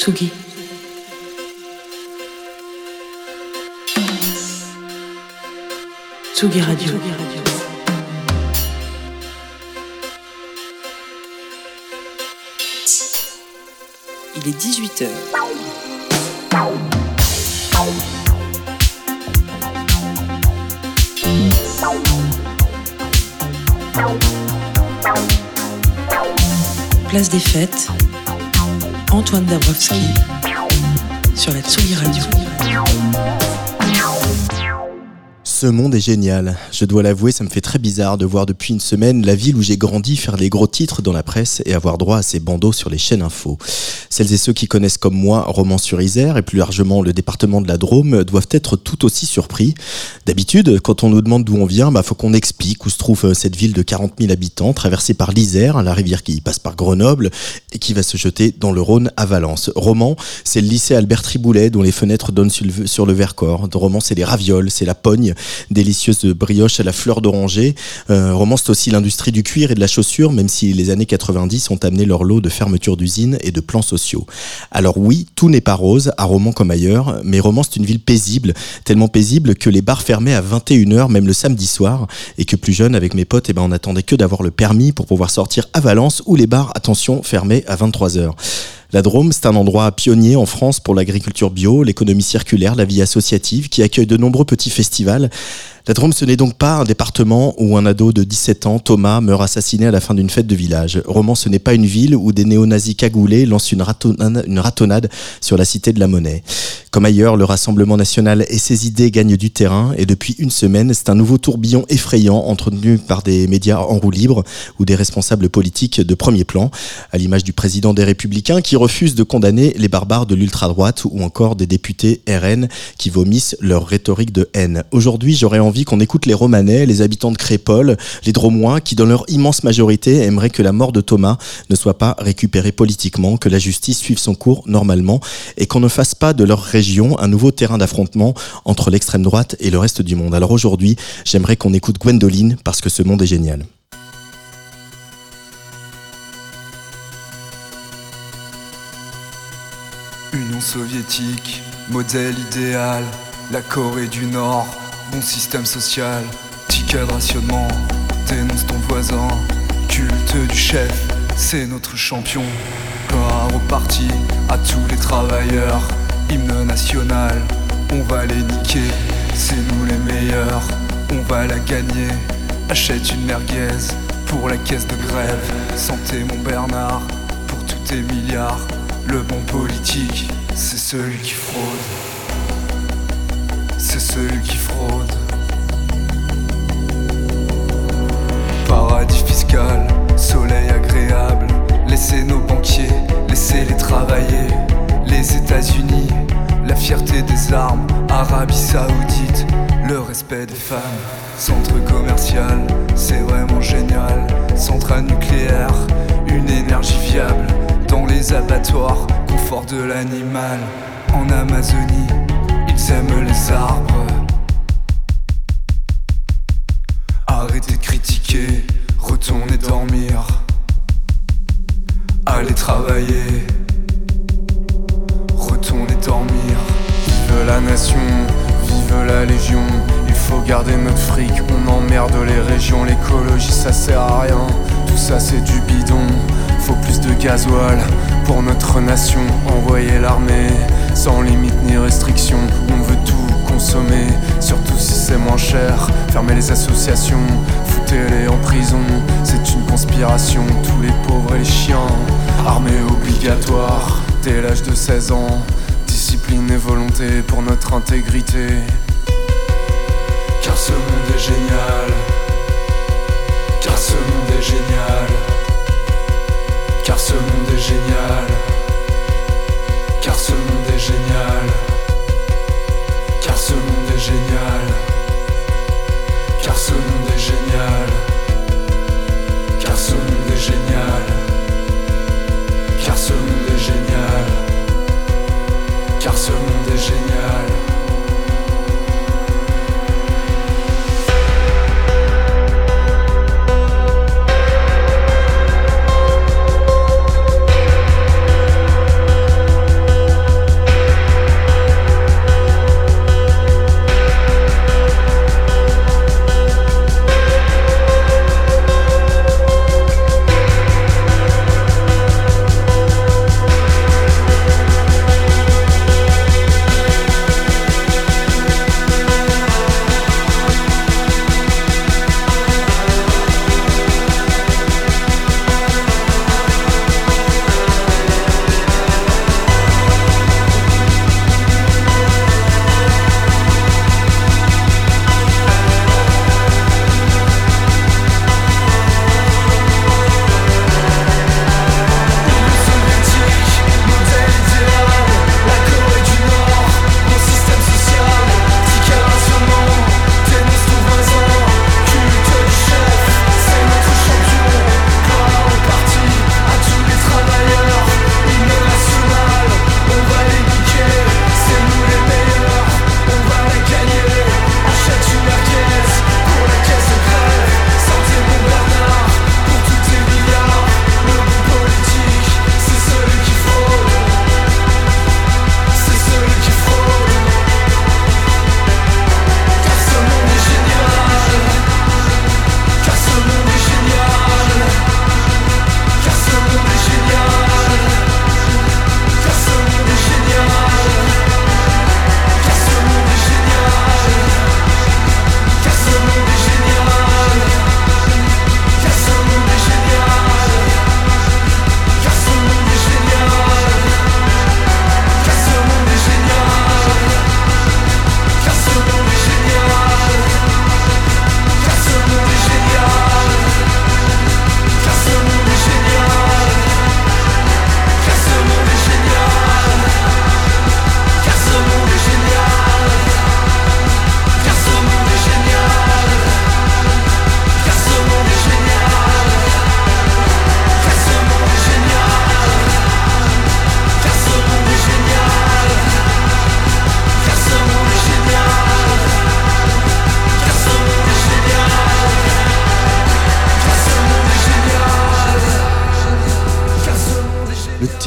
Tsugi. Tsugi Radio. Il est 18h. Place des fêtes. Antoine Dabrowski sur la Tsugi Radio. Ce monde est génial. Je dois l'avouer, ça me fait très bizarre de voir depuis une semaine la ville où j'ai grandi faire les gros titres dans la presse et avoir droit à ces bandeaux sur les chaînes info. Celles et ceux qui connaissent comme moi Romans sur Isère et plus largement le département de la Drôme doivent être tout aussi surpris. D'habitude, quand on nous demande d'où on vient, bah faut qu'on explique où se trouve euh, cette ville de 40 000 habitants traversée par l'Isère, la rivière qui passe par Grenoble et qui va se jeter dans le Rhône à Valence. Romans, c'est le lycée Albert Triboulet dont les fenêtres donnent sur le, Vercors. Romans, c'est les ravioles, c'est la pogne, délicieuse brioche à la fleur d'oranger. Euh, Romans, c'est aussi l'industrie du cuir et de la chaussure, même si les années 90 ont amené leur lot de fermetures d'usines et de plans sociaux. Alors oui, tout n'est pas rose, à Romans comme ailleurs, mais Romans, c'est une ville paisible, tellement paisible que les bars fermaient à 21h, même le samedi soir, et que plus jeune, avec mes potes, eh ben, on attendait que d'avoir le permis pour pouvoir sortir à Valence, où les bars, attention, fermaient à 23h. La Drôme, c'est un endroit pionnier en France pour l'agriculture bio, l'économie circulaire, la vie associative, qui accueille de nombreux petits festivals. La Drôme, ce n'est donc pas un département où un ado de 17 ans, Thomas, meurt assassiné à la fin d'une fête de village. Roman, ce n'est pas une ville où des néo-nazis cagoulés lancent une, ratonnade, sur la cité de la monnaie. Comme ailleurs, le Rassemblement national et ses idées gagnent du terrain et depuis une semaine, c'est un nouveau tourbillon effrayant entretenu par des médias en roue libre ou des responsables politiques de premier plan, à l'image du président des Républicains qui refuse de condamner les barbares de l'ultra-droite ou encore des députés RN qui vomissent leur rhétorique de haine. Aujourd'hui, j'aurais qu'on écoute les Romanais, les habitants de Crépole, les Dromois, qui dans leur immense majorité aimeraient que la mort de Thomas ne soit pas récupérée politiquement, que la justice suive son cours normalement et qu'on ne fasse pas de leur région un nouveau terrain d'affrontement entre l'extrême droite et le reste du monde. Alors aujourd'hui, j'aimerais qu'on écoute Gwendoline parce que ce monde est génial. Union soviétique, modèle idéal, la Corée du Nord, bon système social, de rationnement, dénonce ton voisin, culte du chef, c'est notre champion. Gloire au parti, à tous les travailleurs, hymne national, on va les niquer, c'est nous les meilleurs, on va la gagner. Achète une merguez pour la caisse de grève, santé mon Bernard, pour tous tes milliards, le bon politique, c'est celui qui fraude c'est celui qui fraude. Paradis fiscal, soleil agréable, laissez nos banquiers, laissez-les travailler. Les États-Unis, la fierté des armes, Arabie Saoudite, le respect des femmes. Centre commercial, c'est vraiment génial. Centrale nucléaire, une énergie viable. Dans les abattoirs, confort de l'animal. En Amazonie, J'aime les arbres. Arrêtez de critiquer, retournez dormir. Allez travailler, retournez dormir. Vive la nation, vive la légion. Il faut garder notre fric, on emmerde les régions. L'écologie ça sert à rien, tout ça c'est du bidon. Faut plus de gasoil pour notre nation. Envoyer l'armée sans limite ni restriction. On veut tout consommer, surtout si c'est moins cher. Fermer les associations, foutez-les en prison. C'est une conspiration, tous les pauvres et les chiens. Armée obligatoire dès l'âge de 16 ans. Discipline et volonté pour notre intégrité. Car ce monde est génial. Car ce monde est génial. Car ce monde est génial. Car ce monde est génial. Car ce monde est génial. Car ce monde est génial. Car ce monde est génial. Car ce monde est génial. Car ce monde est génial.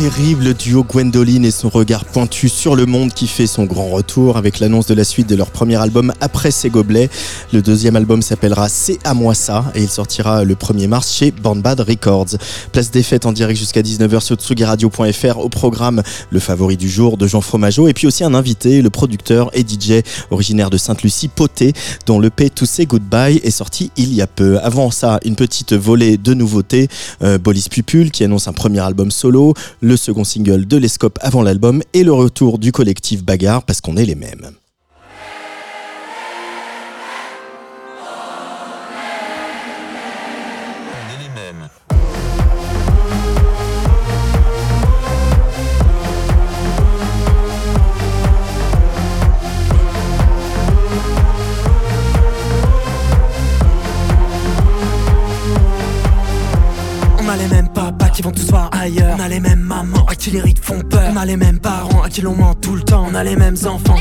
Terrible duo Gwendoline et son regard pointu sur le monde qui fait son grand retour avec l'annonce de la suite de leur premier album après ses gobelets. Le deuxième album s'appellera C'est à moi ça et il sortira le 1er mars chez Bandbad Records. Place des fêtes en direct jusqu'à 19h sur tsugiradio.fr au programme Le favori du jour de Jean Fromageau et puis aussi un invité, le producteur et DJ originaire de Sainte-Lucie, Poté, dont le P To Say Goodbye est sorti il y a peu. Avant ça, une petite volée de nouveautés. Euh, Bolis Pupul qui annonce un premier album solo, second single de l'Escope avant l'album et le retour du collectif Bagarre parce qu'on est les mêmes. Qui vont tous voir ailleurs. On a les mêmes mamans à qui les rides font peur. On a les mêmes parents à qui l'on ment tout le temps. On a les mêmes enfants.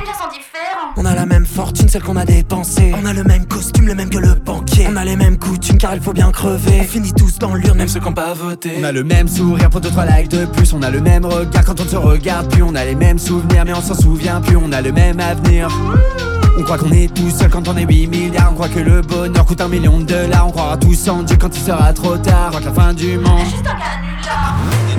On a la même fortune, celle qu'on a dépensée. On a le même costume, le même que le banquier. On a les mêmes coutumes car il faut bien crever. On finit tous dans l'urne, même ceux qui n'ont pas voté. On a le même sourire pour 2-3 likes de plus. On a le même regard quand on se regarde plus. On a les mêmes souvenirs, mais on s'en souvient plus. On a le même avenir. On croit qu'on est tout seul quand on est 8 milliards. On croit que le bonheur coûte un million de dollars. On croira tous en Dieu quand il sera trop tard. On croit que la fin du monde. les mêmes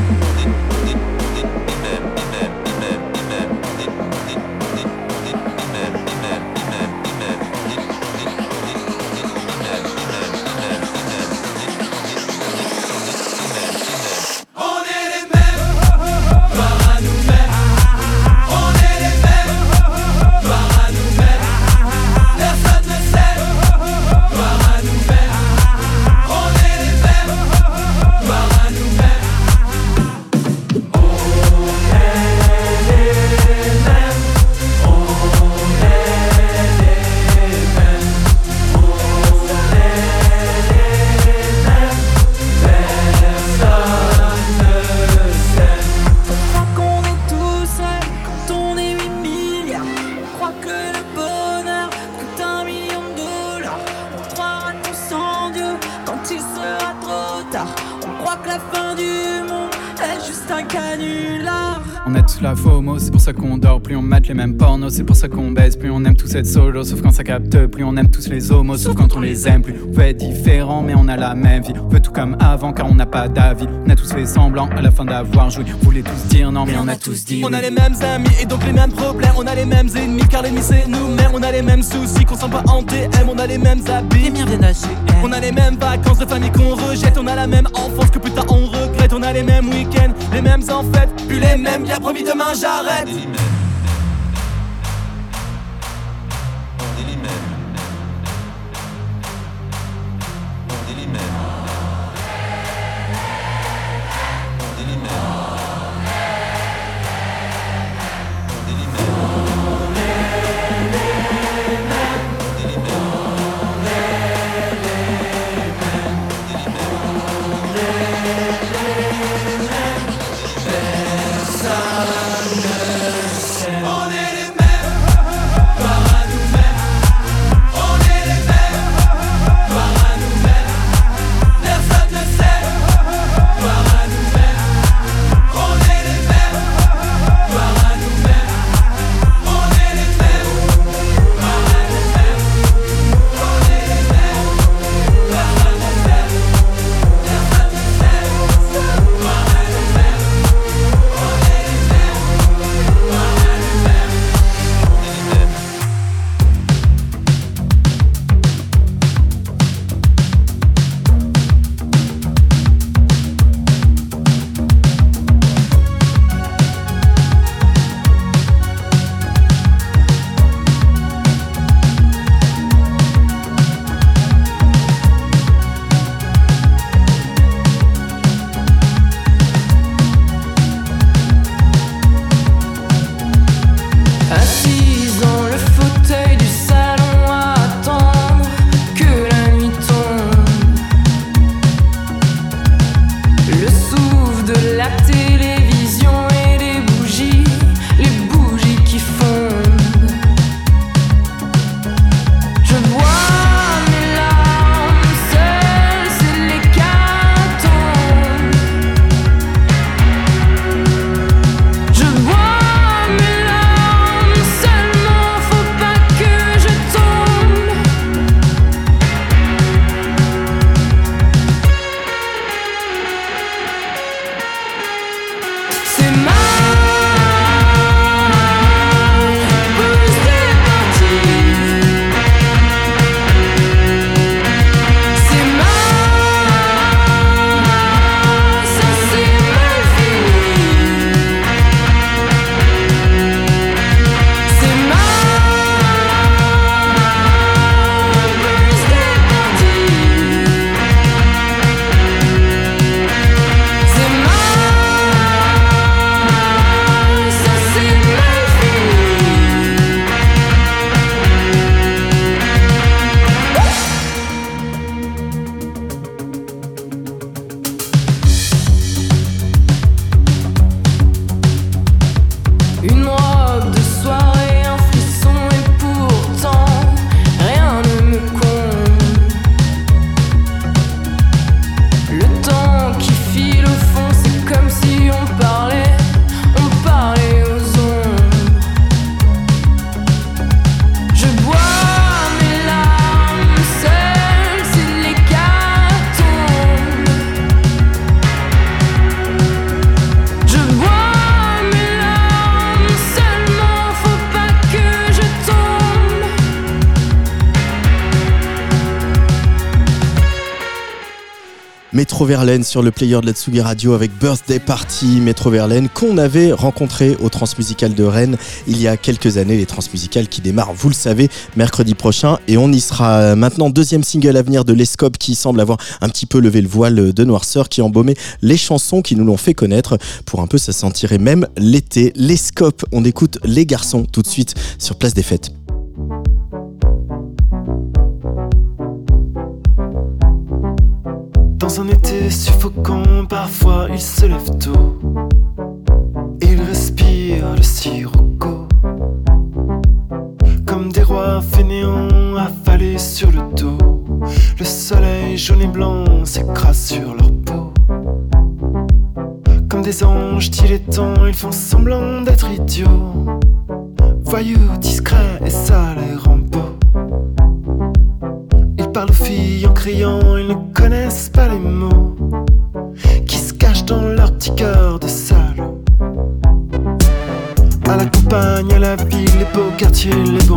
c'est pour ça qu'on baisse. Plus on aime tous être solo, sauf quand ça capte. Plus on aime tous les homos, sauf quand on les aime. Plus on peut être différent, mais on a la même vie. On veut tout comme avant, car on n'a pas d'avis. On a tous fait semblant à la fin d'avoir joué. On voulait tous dire non, mais on a tous dit. On a les mêmes amis et donc les mêmes problèmes. On a les mêmes ennemis, car l'ennemi c'est nous-mêmes. On a les mêmes soucis qu'on sent pas en TM. On a les mêmes habits, les miens viennent On a les mêmes vacances de famille qu'on rejette. On a la même enfance que plus tard on regrette. On a les mêmes week-ends, les mêmes en fait. Plus les mêmes, bien promis demain j'arrête. Métro Verlaine sur le player de la Tsugi Radio avec Birthday Party Métro Verlaine qu'on avait rencontré au Transmusical de Rennes il y a quelques années. Les Transmusicales qui démarrent, vous le savez, mercredi prochain. Et on y sera maintenant. Deuxième single à venir de l'Escope qui semble avoir un petit peu levé le voile de noirceur, qui embaumait les chansons qui nous l'ont fait connaître. Pour un peu, ça sentirait même l'été. L'Escope, on écoute les garçons tout de suite sur Place des Fêtes. Dans un été suffocant, parfois il se lève tôt. Il respire le sirocco. Comme des rois fainéants affalés sur le dos. Le soleil jaune et blanc s'écrase sur leur peau. Comme des anges dilettants, ils font semblant d'être idiots. Voyous, discrets et sales et rampeaux parlent aux filles en criant, ils ne connaissent pas les mots qui se cachent dans leur petit cœur de salaud. À la campagne, à la ville, les beaux quartiers, les banlieues.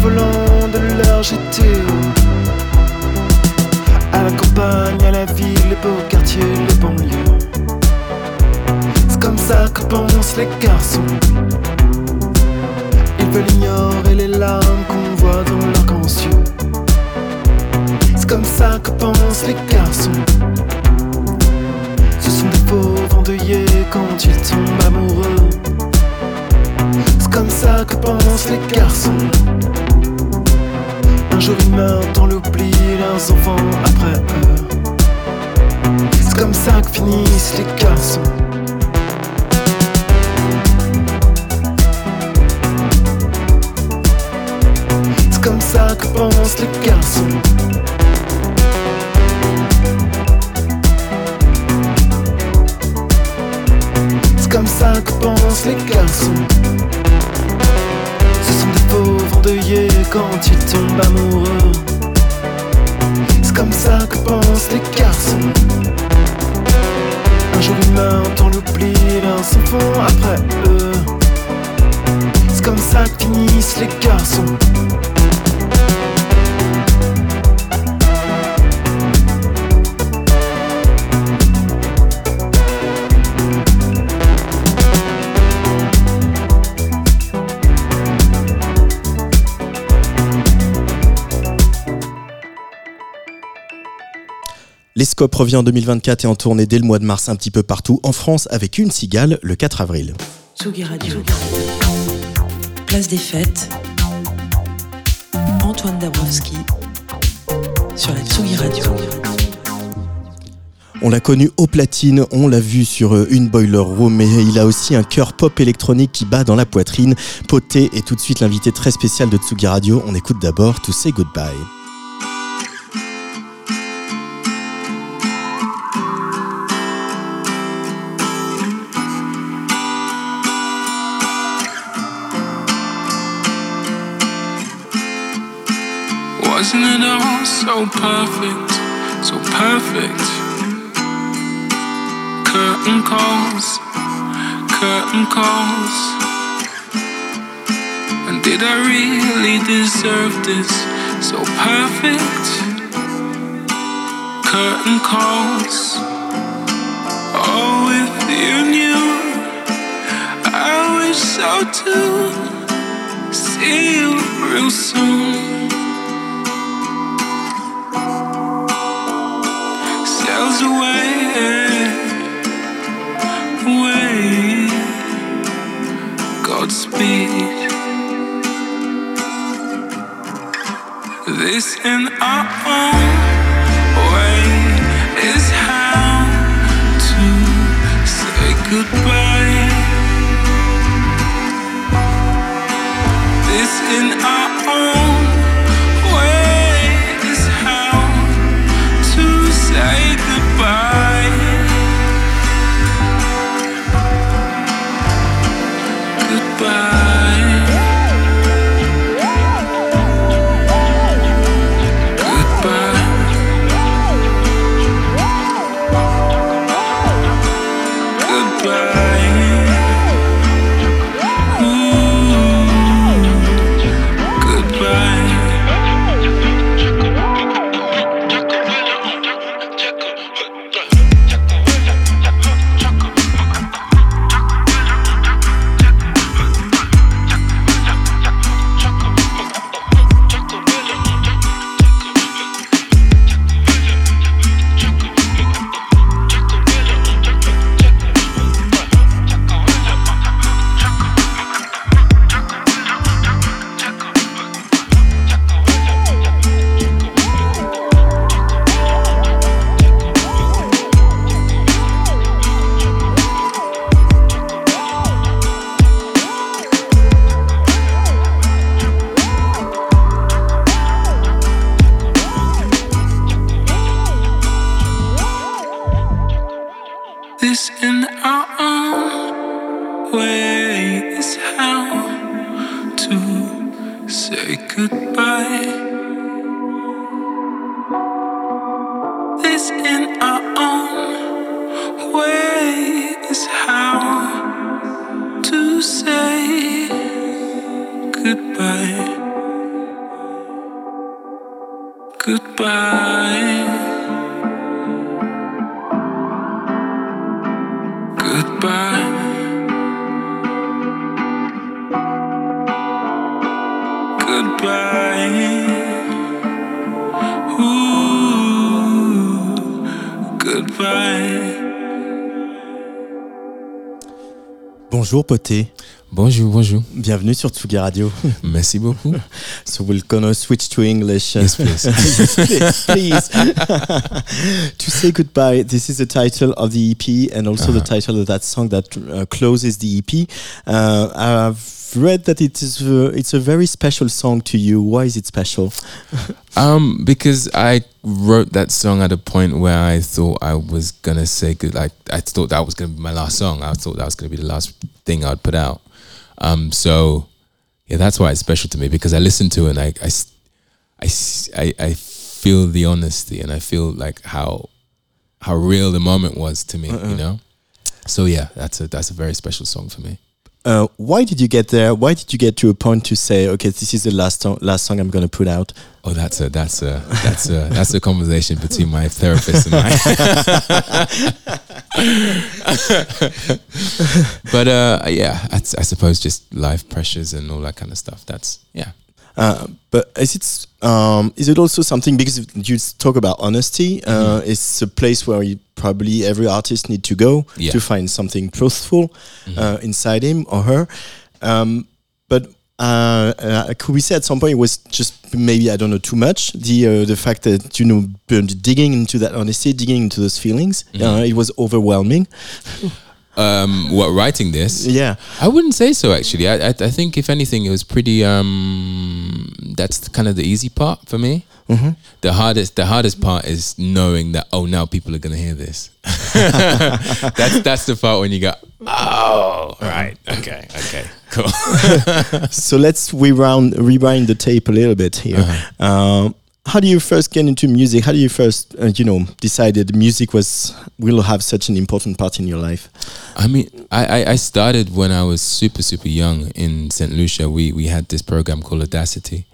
Volant de leur GTO. À la campagne, à la ville, les beaux quartiers, les banlieues comme ça que pensent les garçons. Ils veulent ignorer les larmes qu'on voit dans leurs grands yeux. C'est comme ça que pensent les garçons. Ce sont des pauvres endeuillés quand ils tombent amoureux. C'est comme ça que pensent les garçons. Un jour ils dans l'oubli, leurs enfants après eux. C'est comme ça que finissent les garçons. comme ça que pensent les garçons. C'est comme ça que pensent les garçons. Quand ils tombent amoureux. C'est comme ça que pensent les garçons. Un jour meurent dans l'oubli, leurs enfants après eux. C'est comme ça que finissent les garçons. L'escope revient en 2024 et en tournée dès le mois de mars un petit peu partout en France avec une cigale le 4 avril. Tsugi Radio. Place des fêtes. Antoine Dabrowski sur la Tsugi Radio. On l'a connu au platine, on l'a vu sur euh, une boiler room, mais il a aussi un cœur pop électronique qui bat dans la poitrine. Poté est tout de suite l'invité très spécial de Tsugi Radio. On écoute d'abord To Say Goodbye. Wasn't it all so perfect, so perfect? Curtain calls, curtain calls. And did I really deserve this? So perfect. Curtain calls. Oh, if you knew, I wish so too. See you real soon. miles away, away. Godspeed. This in our own way is how to say goodbye. This in our own. Goodbye. Bonjour poté. Bonjour, bonjour. Bienvenue sur Tsugi Radio. Merci beaucoup. So we're gonna switch to English. Yes, please. Yes, please. to say goodbye, this is the title of the EP and also the Uh-huh. title of that song that uh, closes the EP. Uh, I've read that it is uh, it's a very special song to you. Why is it special? Um, because I wrote that song at a point where I thought I was gonna say good. Like I thought that was gonna be my last song. I thought that was gonna be the last thing I'd put out. Um, so yeah, that's why it's special to me because I listen to it and I feel the honesty and I feel like how, how real the moment was to me. Uh-uh. You know. So yeah, that's a that's a very special song for me. Uh, why did you get there? Why did you get to a point to say, okay, this is the last song, last song I'm gonna put out? Oh, that's a that's a that's a that's a conversation between my therapist and I. but uh, yeah, I, I suppose just life pressures and all that kind of stuff. That's yeah. Uh, but is it um, is it also something because you talk about honesty? Uh, It's a place where you, probably every artist need to go Yeah. to find something truthful uh, inside him or her. Um, but uh, uh, could we say at some point it was just maybe I don't know too much the uh, the fact that you know digging into that honesty, digging into those feelings, uh, it was overwhelming. Um, what writing this? Yeah. I wouldn't say so. Actually, I, I I think if anything, it was pretty. Um, that's kind of the easy part for me. Mhm. The hardest, the hardest part is knowing that oh, now people are gonna hear this. that's that's the part when you go, oh, right, okay, okay, cool. so let's rewind rewind the tape a little bit here. Um, how do you first get into music? How do you first, uh, you know, decided music was will have such an important part in your life? I mean, I, I, started when I was super, super young in St. Lucia. We we had this program called Audacity.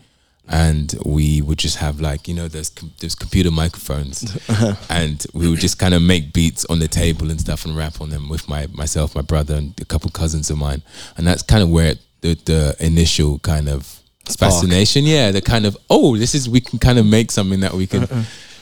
And we would just have like, you know, there's com- there's computer microphones and we would just kind of make beats on the table and stuff and rap on them with my myself, my brother and a couple cousins of mine. And that's kind of where it, the, the initial kind of Fascination, yeah, the kind of, oh, this is, we can kind of make something that we can,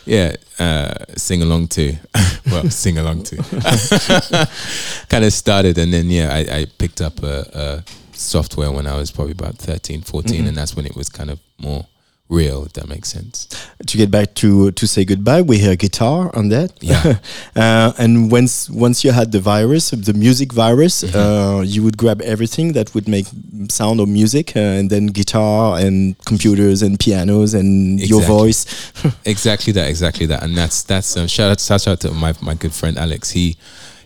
yeah, uh, sing along to. well, sing along to. kind of started, and then yeah, I, I picked up a, a software when I was probably about 13, 14, Mhm. and that's when it was kind of more real. If that makes sense. To get back to to say goodbye, we hear guitar on that. Yeah. uh, and once once you had the virus, the music virus, Mm-hmm. uh, you would grab everything that would make sound or music, uh, and then guitar and computers and pianos and your voice. exactly that, exactly that, and that's that's um, shout out shout out to my my good friend Alex. He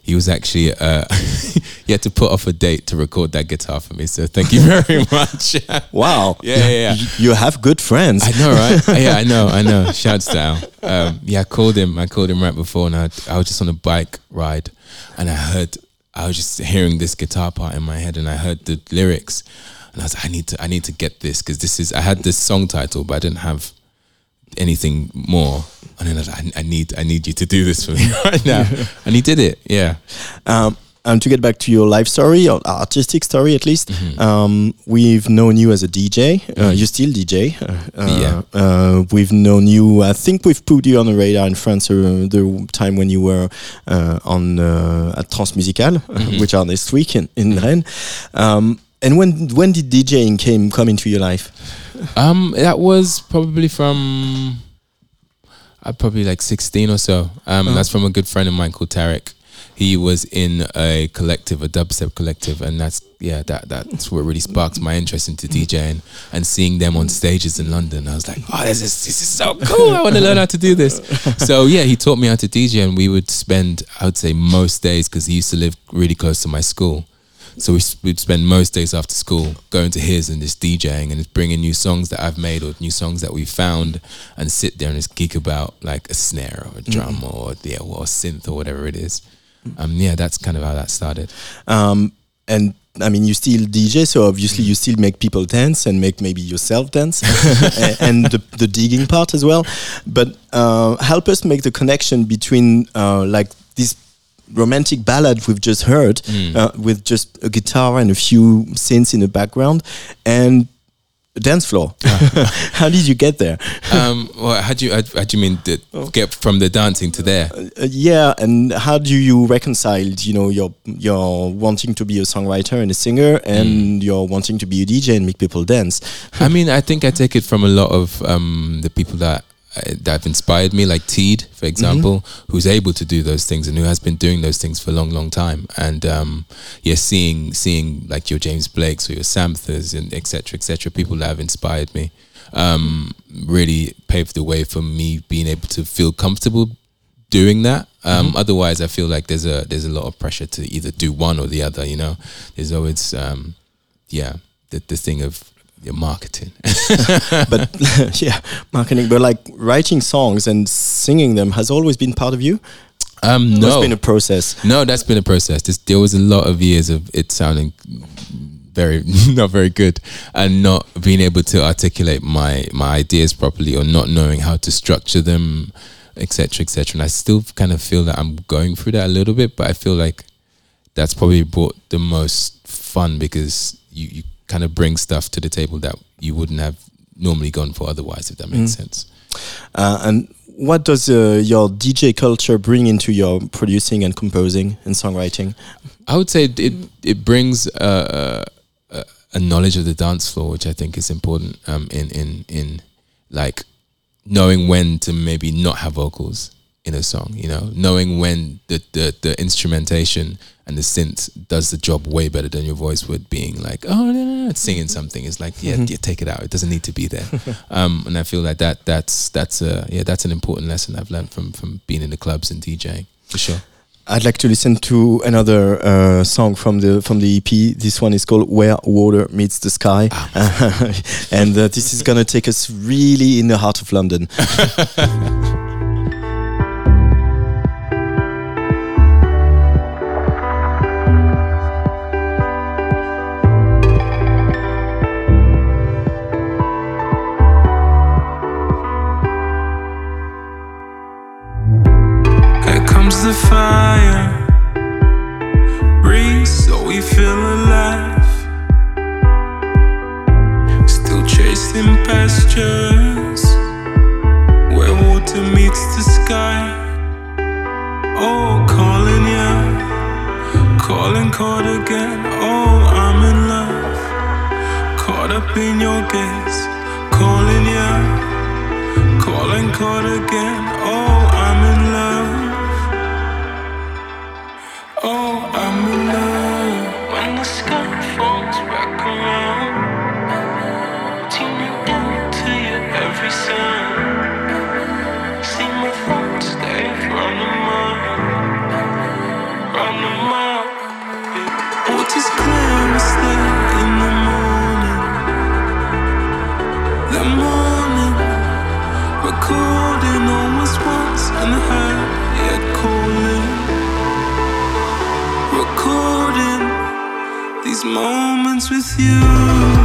he was actually uh, he had to put off a date to record that guitar for me. So thank you very much. Wow. Yeah, yeah, yeah. Y- You have good friends. I know, right? yeah, I know, I know. Shouts to Al. Um, yeah, I called him. I called him right before, and I, I was just on a bike ride, and I heard, I was just hearing this guitar part in my head, and I heard the lyrics, and I was like, I need to, I need to get this because this is. I had this song title, but I didn't have anything more, and then I was like, I, I need, I need you to do this for me right now, and he did it. Yeah. Um, and to get back to your life story, or artistic story at least, Mm-hmm. um, we've known you as a DJ. Uh, you still DJ. Uh, uh, Yeah. Uh, we've known you. I think we've put you on the radar in France uh, the time when you were uh, on uh, at Transmusical, Mhm. which are this week in, in Rennes. Um, and when when did DJing came come into your life? Um, that was probably from uh, probably like sixteen or so. Um, Oh. that's from a good friend of mine called Tarek. He was in a collective, a dubstep collective, and that's yeah, that that's what really sparked my interest into DJing and seeing them on stages in London. I was like, oh, this is this is so cool. I want to learn how to do this. So yeah, he taught me how to DJ, and we would spend, I would say, most days because he used to live really close to my school. So we, we'd spend most days after school going to his and just DJing and just bringing new songs that I've made or new songs that we found and sit there and just geek about like a snare or a drum or yeah, or synth or whatever it is. Um, yeah, that's kind of how that started. Um, and I mean, you still DJ, so obviously you still make people dance and make maybe yourself dance, and, and the, the digging part as well. But uh, help us make the connection between uh, like this romantic ballad we've just heard, uh, with just a guitar and a few synths in the background, and a dance floor. How did you get there? Um, well, how do you how, how do you mean the, get from the dancing to there? Uh, yeah, and how do you reconcile, you know, your your wanting to be a songwriter and a singer, and your wanting to be a DJ and make people dance? I mean, I think I take it from a lot of um, the people that uh, that have inspired me, like Teed, for example, who's able to do those things and who has been doing those things for a long, long time. And um, yeah, seeing seeing like your James Blakes or your Samphas and etc. etc. people that have inspired me um, really paved the way for me being able to feel comfortable doing that. Um, Otherwise, I feel like there's a there's a lot of pressure to either do one or the other. You know, there's always um, yeah the the thing of your marketing. but yeah, marketing. But like writing songs and singing them has always been part of you. Um, no, it's been a process. no, that's been a process. There's, there was a lot of years of it sounding very not very good and not being able to articulate my my ideas properly or not knowing how to structure them, etc., etc. And I still kind of feel that I'm going through that a little bit, but I feel like that's probably brought the most fun because you, you kind of bring stuff to the table that you wouldn't have normally gone for otherwise, if that makes sense. Uh, and what does uh, your DJ culture bring into your producing and composing and songwriting? I would say it it brings uh, a, a knowledge of the dance floor, which I think is important um, in in in like knowing when to maybe not have vocals in a song. You know, knowing when the the, the instrumentation and the synth does the job way better than your voice would. Being like, oh no, no, no, singing something is like, yeah, yeah, take it out. It doesn't need to be there. um, and I feel like that that's that's a yeah that's an important lesson I've learned from from being in the clubs and DJing for sure. I'd like to listen to another uh, song from the from the EP. This one is called "Where Water Meets the Sky," and uh, this is gonna take us really in the heart of London. feel alive. Still chasing pastures where water meets the sky. Oh, calling you, calling caught again. Oh, I'm in love, caught up in your gaze, calling you. Calling, caught again. Oh, I'm in love. Oh, moments with you.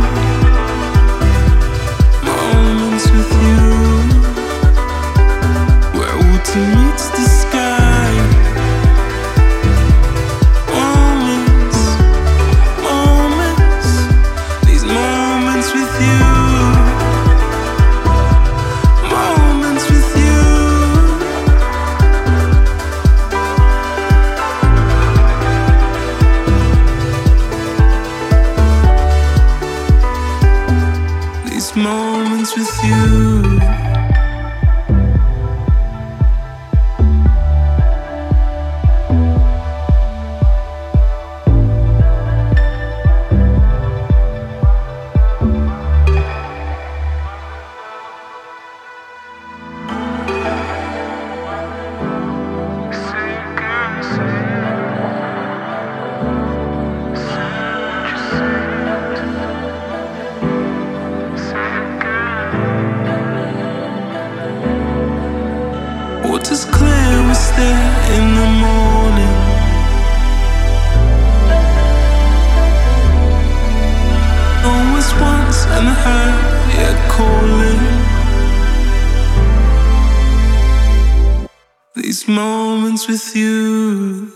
With you.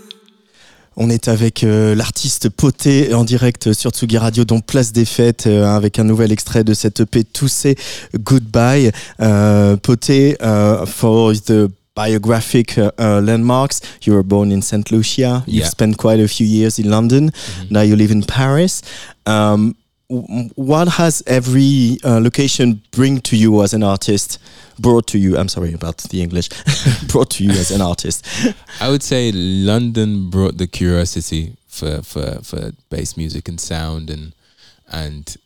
On est avec euh, l'artiste Poté en direct sur Tsugi Radio, dont Place des Fêtes, euh, avec un nouvel extrait de cette EP Toussé Goodbye. Euh, Poté, uh, for the biographic uh, uh, landmarks, you were born in St. Lucia. You've Yeah. spent quite a few years in London. Now you live in Paris. Um, what has every uh, location bring to you as an artist? Brought to you, I'm sorry about the English, brought to you as an artist. I would say London brought the curiosity for for for bass music and sound and and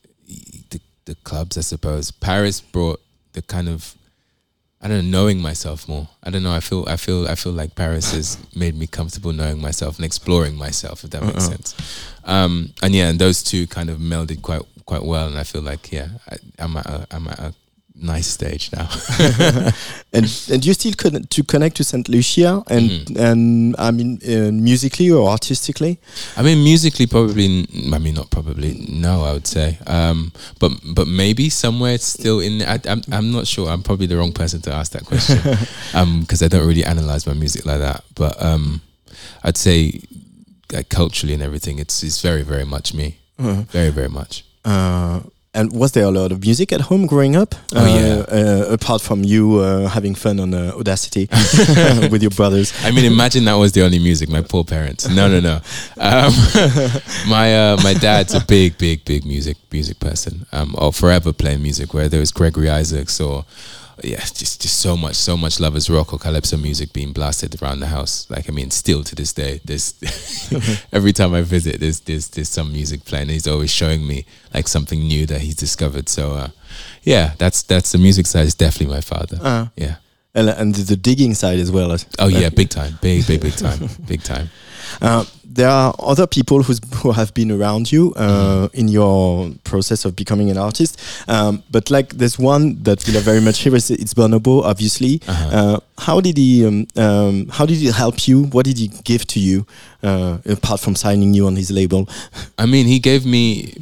the the clubs, I suppose. Paris brought the kind of I don't know, knowing myself more. I don't know. I feel I feel I feel like Paris has made me comfortable knowing myself and exploring myself, if that makes Uh-uh. sense. Um, and yeah, and those two kind of melded quite quite well. And I feel like yeah, I, I'm at a, I'm at a nice stage now. and and you still con- to connect to Saint Lucia and Mm-hmm. and I mean uh, musically or artistically. I mean, musically, probably. n- I mean, not probably. No, I would say. Um, but but maybe somewhere it's still in. I, I'm I'm not sure. I'm probably the wrong person to ask that question. um, because I don't really analyze my music like that. But um, I'd say, like culturally and everything, it's it's very very much me. Uh-huh. Very very much. Uh, and was there a lot of music at home growing up? Oh, Uh, yeah. Uh, apart from you uh, having fun on uh, Audacity with your brothers. I mean, imagine that was the only music. My poor parents. No, no, no. Um, my uh, my dad's a big, big, big music music person. Um, or forever playing music. Whether it was Gregory Isaacs or yeah, just just so much, so much lovers rock or calypso music being blasted around the house. Like I mean, still to this day, there's every time I visit, there's there's there's some music playing. He's always showing me like something new that he's discovered. So uh, yeah, that's that's the music side is definitely my father. Uh, yeah. And, and the digging side as well. Oh yeah, big time, big, big, big time, big time. Uh, there are other people who's, who have been around you uh, Mm-hmm. in your process of becoming an artist, um, but like there's one that we are very much here. It's, it's Bonobo, obviously. Uh-huh. Uh, how did he? Um, um, how did he help you? What did he give to you uh, apart from signing you on his label? I mean, he gave me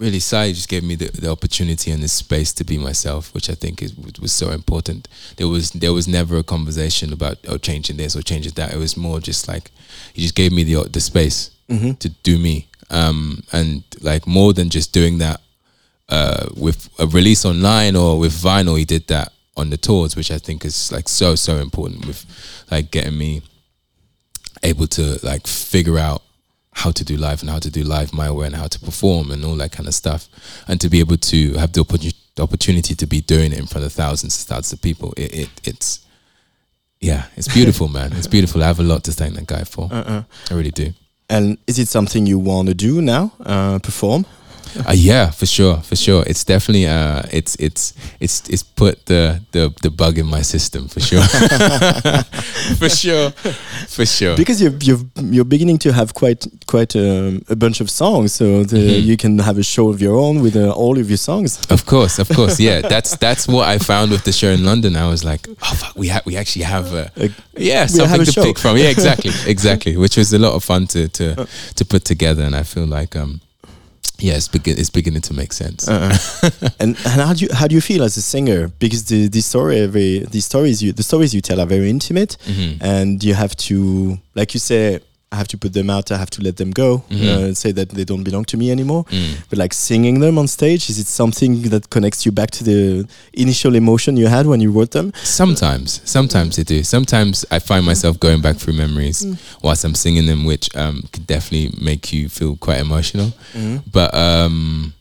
really. Si just gave me the, the opportunity and the space to be myself, which I think is was so important. There was there was never a conversation about oh changing this or changing that. It was more just like he just gave me the the space Mhm. to do me, um, and like more than just doing that uh, with a release online or with vinyl. He did that on the tours, which I think is like so so important with like getting me able to like figure out how to do live and how to do live my way and how to perform and all that kind of stuff and to be able to have the opportunity the opportunity to be doing it in front of thousands and thousands of people, it, it it's yeah, it's beautiful, man. It's beautiful. I have a lot to thank that guy for. Uh-uh. I really do. And is it something you want to do now? Uh, perform? Uh, yeah, for sure, for sure. It's definitely uh, it's it's it's it's put the the the bug in my system for sure, for sure, for sure. Because you're you're you're beginning to have quite quite um, a bunch of songs, so the, Mhm. you can have a show of your own with uh, all of your songs. Of course, of course, yeah. That's that's what I found with the show in London. I was like, oh fuck, we ha- we actually have a, yeah something a to show. pick from. Yeah, exactly, exactly. Which was a lot of fun to to to put together, and I feel like um yeah, it's begin it's beginning to make sense. Uh-uh. and and how do you how do you feel as a singer? Because the the story every the stories you the stories you tell are very intimate, Mhm. and you have to like you say. I have to put them out. I have to let them go. Mhm. Uh, and say that they don't belong to me anymore. Mm. But like singing them on stage, is it something that connects you back to the initial emotion you had when you wrote them? Sometimes, sometimes they do. Sometimes I find myself going back through memories Mm. whilst I'm singing them, which um, can definitely make you feel quite emotional. Mhm. But um,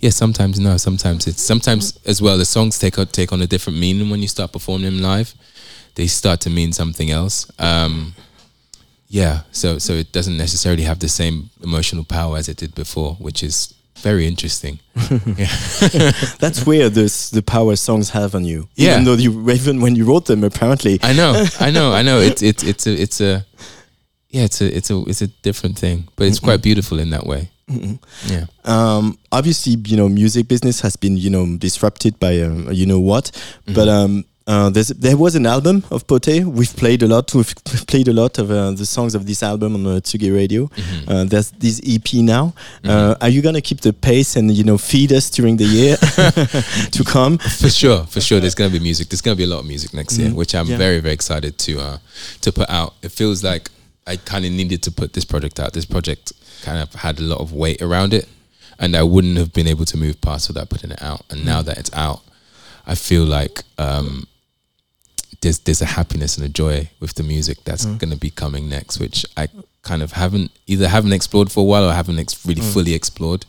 yeah, sometimes no. Sometimes it's sometimes as well. The songs take on, take on a different meaning when you start performing them live. They start to mean something else. Um, yeah, so so it doesn't necessarily have the same emotional power as it did before, which is very interesting. That's where this the power songs have on you. Yeah. Even though you even when you wrote them, apparently. I know, I know, I know. It's it's it's a it's a yeah, it's a it's a it's a different thing, but it's quite beautiful in that way. Mhm. Yeah. Um, obviously, you know, music business has been, you know, disrupted by, um, you know what, but um, uh, there was an album of Poté. We've played a lot. We've played a lot of uh, the songs of this album on uh, Tsugi Radio. Uh, there's this EP now. Uh, are you gonna keep the pace and you know feed us during the year to come? For sure, for sure. There's gonna be music. There's gonna be a lot of music next year, Mhm. which I'm Yeah. very very excited to uh to put out. It feels like I kind of needed to put this project out. This project kind of had a lot of weight around it, and I wouldn't have been able to move past without putting it out. And now that it's out, I feel like um there's there's a happiness and a joy with the music that's Mm. going to be coming next, which I kind of haven't either haven't explored for a while or haven't ex- really Mm. fully explored.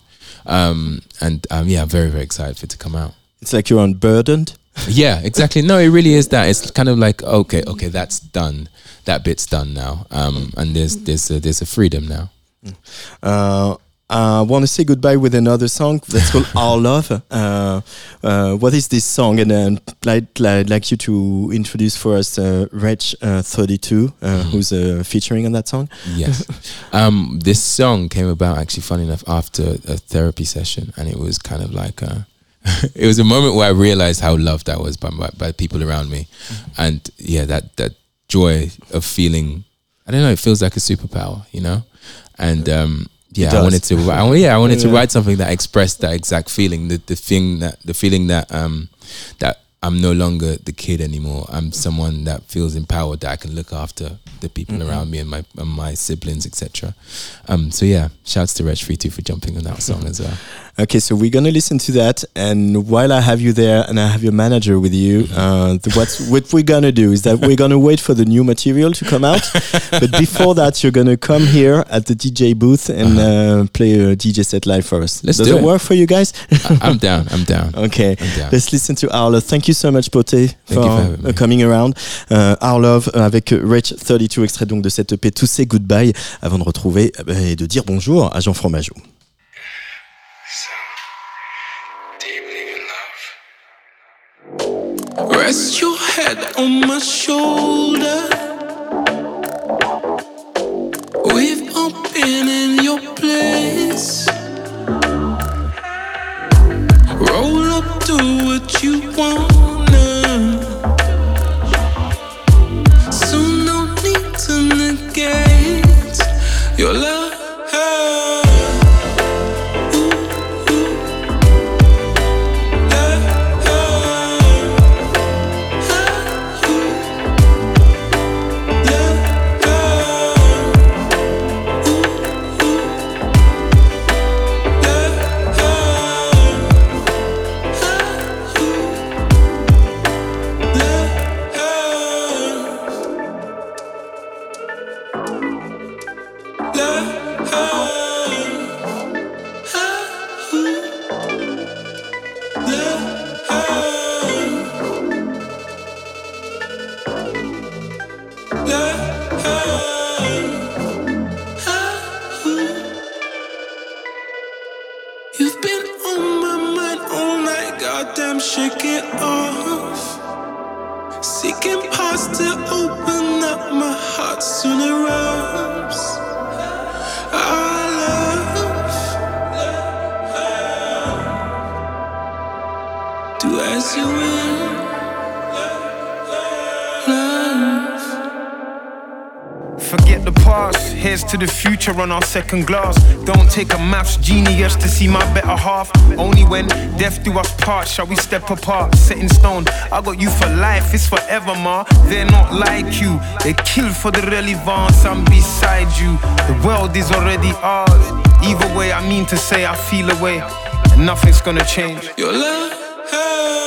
Um, and um, yeah, I'm very very excited for it to come out. It's like you're unburdened. Yeah, exactly. No, it really is that. It's kind of like okay, okay, that's done. That bit's done now. Um, and there's there's a, there's a freedom now. Uh, I want to say goodbye with another song that's called Our Love. Uh, uh, what is this song? And then I'd, I'd like you to introduce for us uh, Wretch uh, 32, uh, who's uh, featuring on that song. Yes. um, this song came about actually, funny enough, after a therapy session, and it was kind of like a, it was a moment where I realized how loved I was by by, by people around me, and yeah, that that joy of feeling. I don't know. It feels like a superpower, you know, and um, yeah, I wanted to. I, yeah, I wanted to write something that expressed that exact feeling. The the thing that the feeling that um that I'm no longer the kid anymore. I'm someone that feels empowered that I can look after the people Mhm. around me and my and my siblings, etc. Um, so yeah, shouts to Wretch Free for jumping on that song as well. Okay, so we're gonna listen to that, and while I have you there and I have your manager with you, uh, the, what we're gonna do is that we're gonna wait for the new material to come out, but before that, you're gonna come here at the DJ booth and uh, play a DJ set live for us. Let's Does do it it. work for you guys? I'm down. I'm down. Okay, I'm down. let's listen to Our Love. Thank you so much, Poté, for, for uh, coming around. Uh, Our Love euh, avec Wretch 32, extrait donc de cette EP To Say Goodbye, avant de retrouver euh, et de dire bonjour à Jean Fromageau. Rest your head on my shoulder. Future on our second glass. Don't take a maths genius to see my better half. Only when death do us part shall we step apart. Set in stone, I got you for life, it's forever, ma. They're not like you, they kill for the relevance. I'm beside you, the world is already ours. Either way, I mean to say I feel away, and nothing's gonna change. Your love.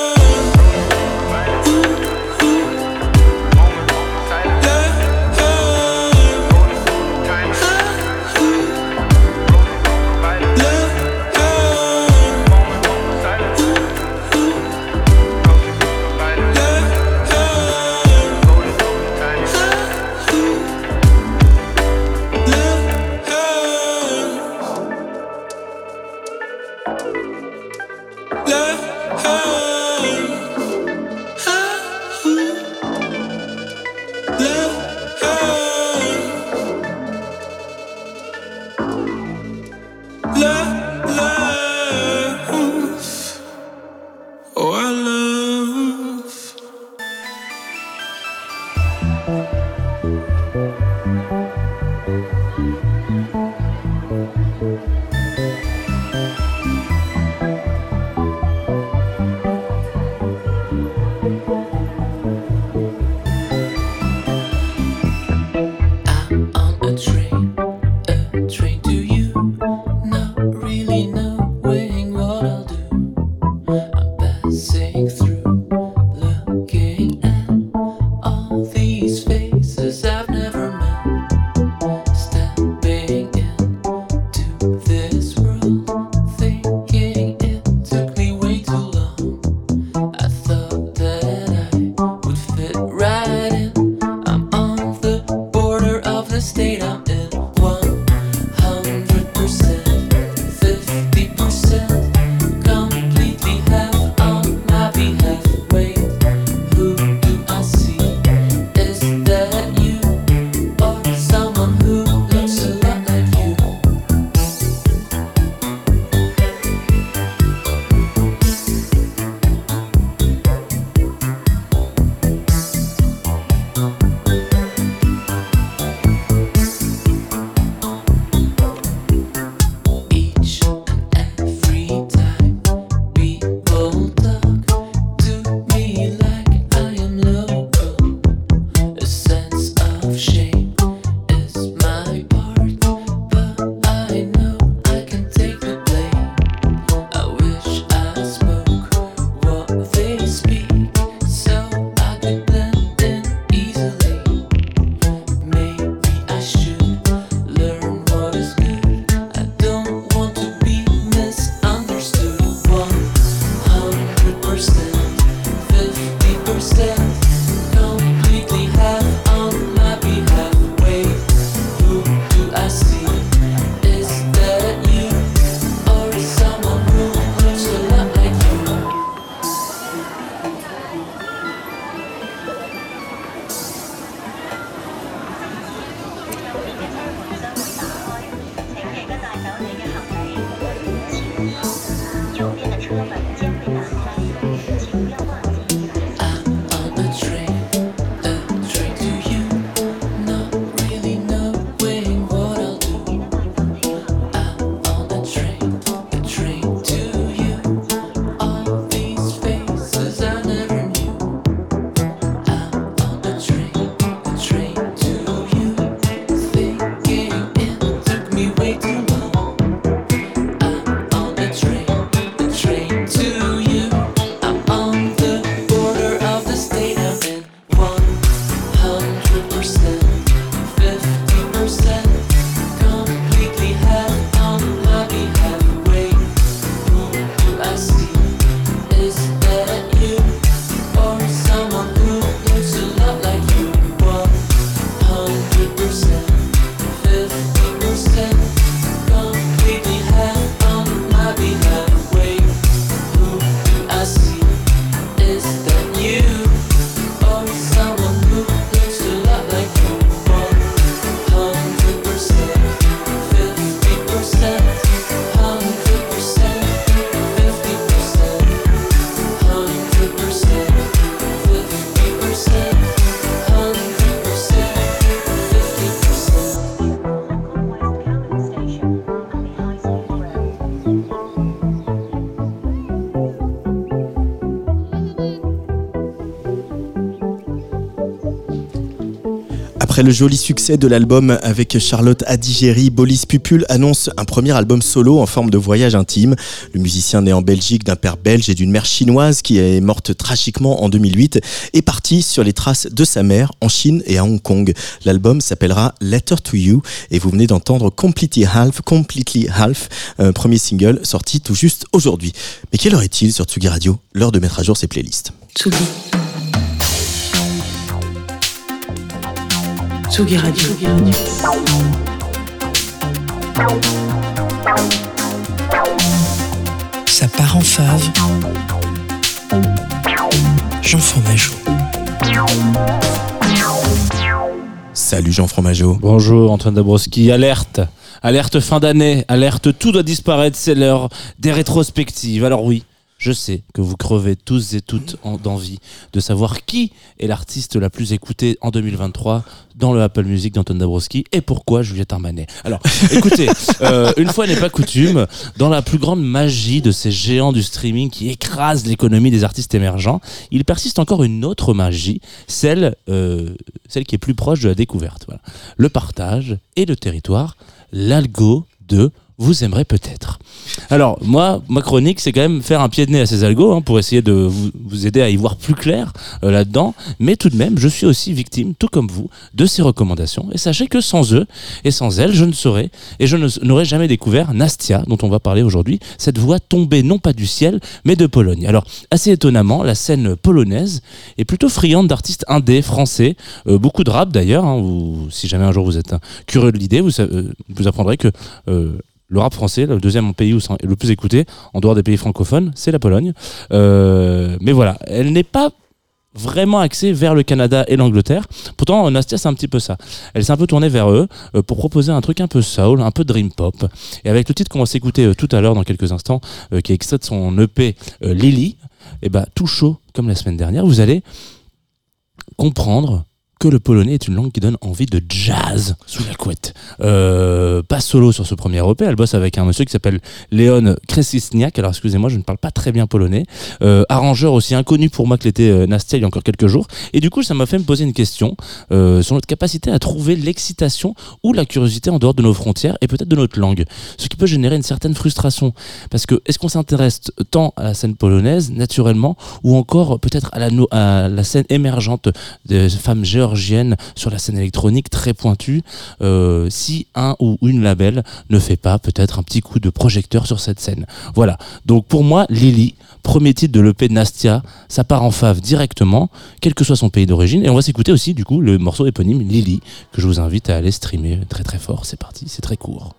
Le joli succès de l'album avec Charlotte Adigéry, Bolis Pupul annonce un premier album solo en forme de voyage intime. Le musicien né en Belgique d'un père belge et d'une mère chinoise qui est morte tragiquement en 2008 est parti sur les traces de sa mère en Chine et à Hong Kong. L'album s'appellera Letter to You et vous venez d'entendre Completely Half, Completely Half, premier single sorti tout juste aujourd'hui. Mais quelle heure est-il sur Tsugi Radio? L'heure de mettre à jour ses playlists. Tsugi Radio. Ça part en fave. Jean Fromageau. Salut Jean Fromageau. Bonjour Antoine Dabrowski. Alerte Alerte fin d'année, alerte tout doit disparaître, c'est l'heure des rétrospectives. Alors oui, je sais que vous crevez tous et toutes en- d'envie de savoir qui est l'artiste la plus écoutée en 2023 dans le Apple Music d'Antoine Dabrowski et pourquoi Juliette Armanet. Alors, écoutez, euh, une fois n'est pas coutume, dans la plus grande magie de ces géants du streaming qui écrasent l'économie des artistes émergents, il persiste encore une autre magie, celle, euh, celle qui est plus proche de la découverte. Voilà. Le partage et le territoire, l'algo de vous aimerez peut-être. Alors, moi, ma chronique, c'est quand même faire un pied de nez à ces algos hein, pour essayer de vous, vous aider à y voir plus clair euh, là-dedans. Mais tout de même, je suis aussi victime, tout comme vous, de ces recommandations. Et sachez que sans eux et sans elles, je ne saurais et je n'aurais jamais découvert Nastia, dont on va parler aujourd'hui, cette voix tombée non pas du ciel, mais de Pologne. Alors, assez étonnamment, la scène polonaise est plutôt friande d'artistes indés français, euh, beaucoup de rap d'ailleurs. hein, si jamais un jour vous êtes hein, curieux de l'idée, vous, euh, vous apprendrez que euh, le rap français, le deuxième pays où le plus écouté, en dehors des pays francophones, c'est la Pologne. Euh, mais voilà, elle n'est pas vraiment axée vers le Canada et l'Angleterre. Pourtant, Nastia, c'est un petit peu ça. Elle s'est un peu tournée vers eux euh, pour proposer un truc un peu soul, un peu dream pop. Et avec le titre qu'on va s'écouter euh, tout à l'heure, dans quelques instants, euh, qui est extrait de son EP Lily, et ben tout chaud comme la semaine dernière, vous allez comprendre que le polonais est une langue qui donne envie de jazz sous la couette. Euh, pas solo sur ce premier EP, elle bosse avec un monsieur qui s'appelle Leon Kresisniak. Alors excusez-moi, je ne parle pas très bien polonais. Euh, arrangeur aussi inconnu pour moi que l'était euh, Nastia il y a encore quelques jours. Et du coup, ça m'a fait me poser une question euh, sur notre capacité à trouver l'excitation ou la curiosité en dehors de nos frontières et peut-être de notre langue. Ce qui peut générer une certaine frustration. Parce que est-ce qu'on s'intéresse tant à la scène polonaise naturellement ou encore peut-être à la, no- à la scène émergente des femmes géorgiennes sur la scène électronique très pointue euh, si un ou une label ne fait pas peut-être un petit coup de projecteur sur cette scène. Voilà. Donc pour moi, Lily, premier titre de l'EP de Nastia, ça part en fave directement, quel que soit son pays d'origine. Et on va s'écouter aussi du coup le morceau éponyme Lily, que je vous invite à aller streamer très très fort. C'est parti, c'est très court.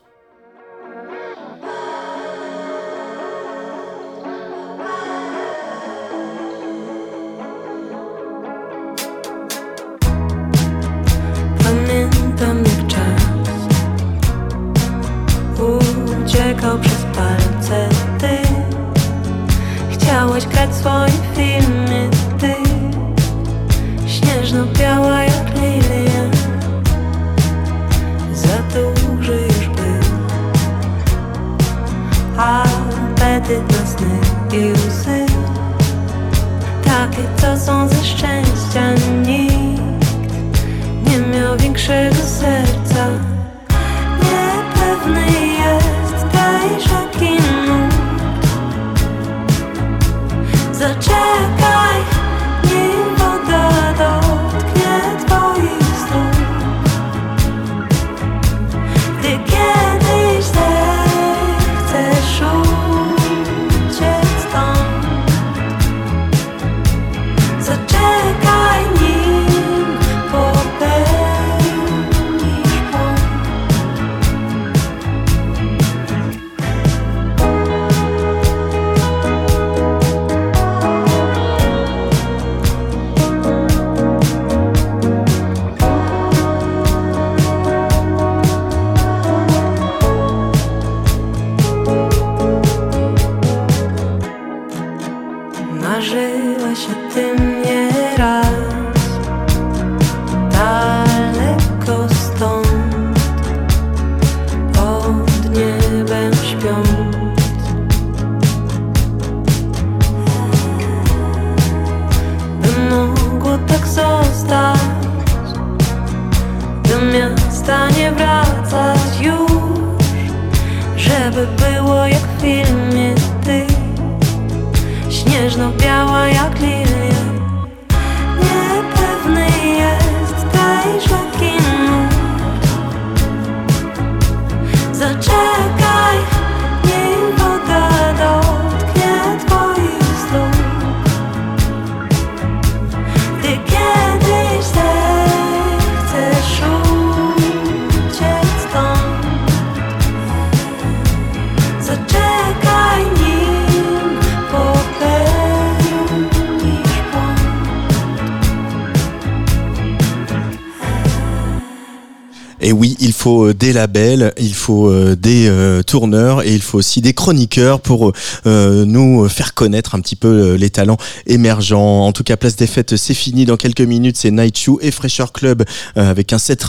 des labels, il faut euh, des euh, tourneurs et il faut aussi des chroniqueurs pour euh, nous faire connaître un petit peu les talents émergents. En tout cas, place des fêtes, c'est fini. Dans quelques minutes, c'est Night Shoe et Fresher Club avec un set,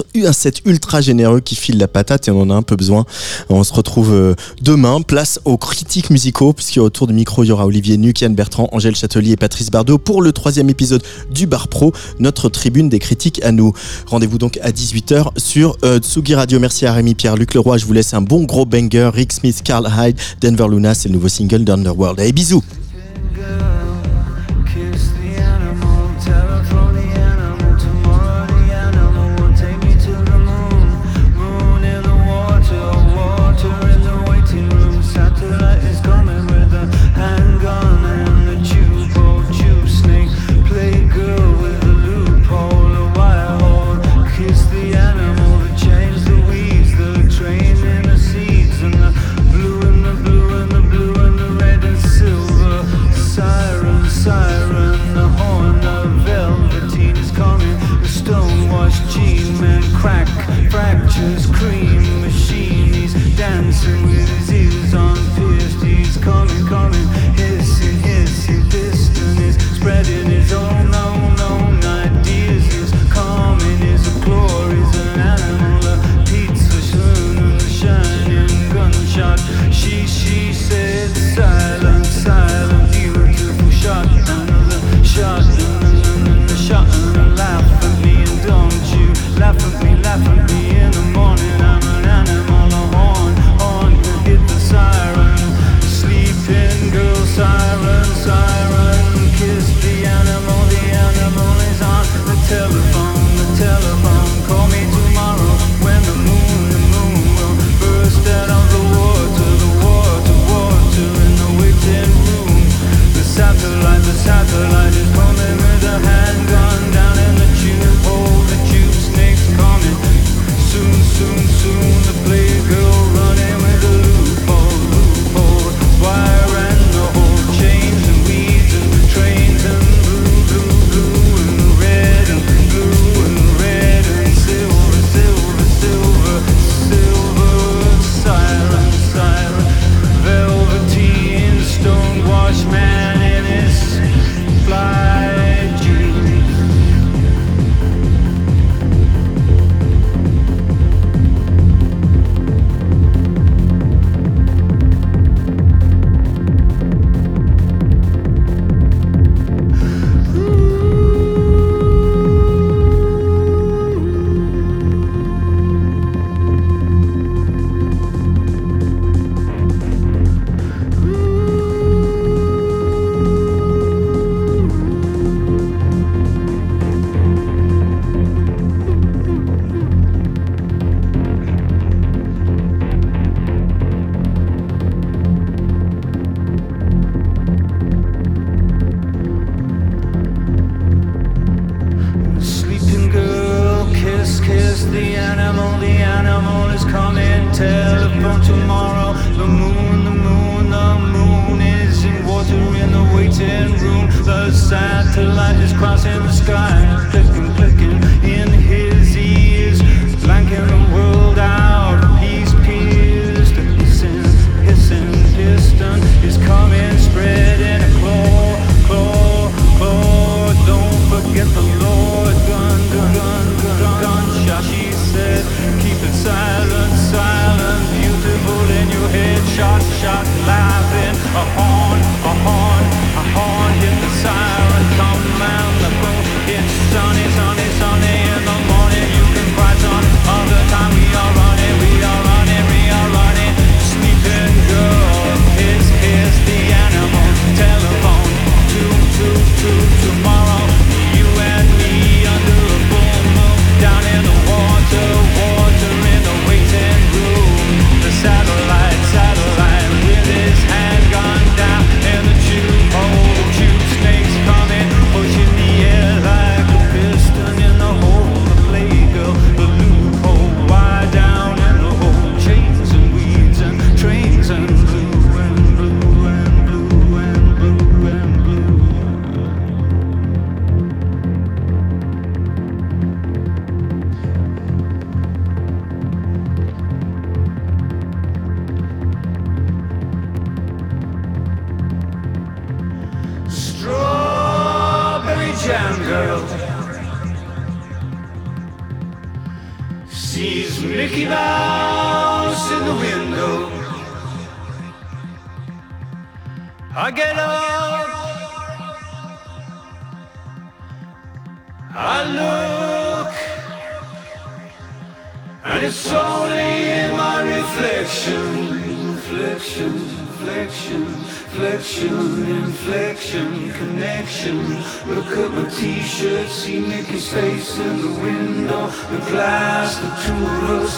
ultra généreux qui file la patate et on en a un peu besoin. On se retrouve demain. Place aux critiques musicaux puisque autour du micro, il y aura Olivier Nukian, Bertrand, Angèle Châtelier et Patrice Bardot pour le troisième épisode du Bar Pro, notre tribune des critiques à nous. Rendez-vous donc à 18h sur Tsugi Radio. Merci Merci à Rémi Pierre, Luc Leroy. Je vous laisse un bon gros banger. Rick Smith, Carl Hyde, Denver Luna, c'est le nouveau single d'Underworld. Allez, bisous!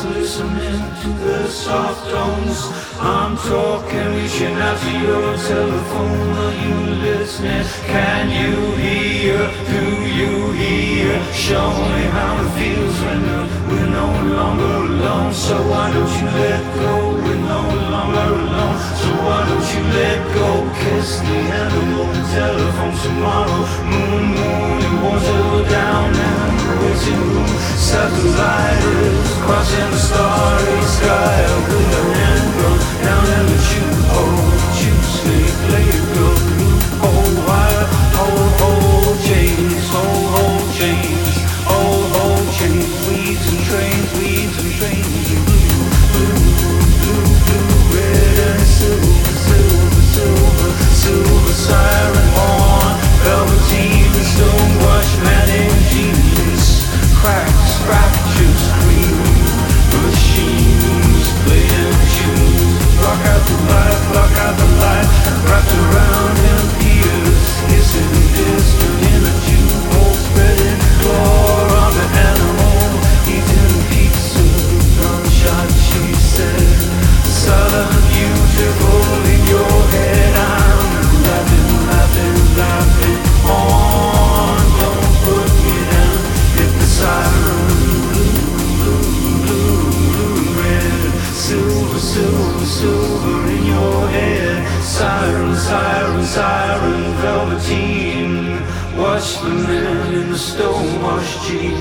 Listening to the soft tones. I'm talking, reaching out to your telephone. Are you listening? Can you hear? Do you hear? Show me how it feels when we're no longer alone. So why don't you let go? We're no longer alone. So why don't you let go? Kiss the animal, the telephone tomorrow. Moon, moon, and water down and the waiting room. Satellite is crossing the starry sky with a handgun down in the tube hole. Tube snake, play it good. Hold wire, hold, hold chains, hold, hold chains, hold, hold chains. Weeds and trains, weeds and trains. Blue, blue, blue, blue, red and silver, silver, silver, silver siren wrapped around Watch the men in the stonewash jeans.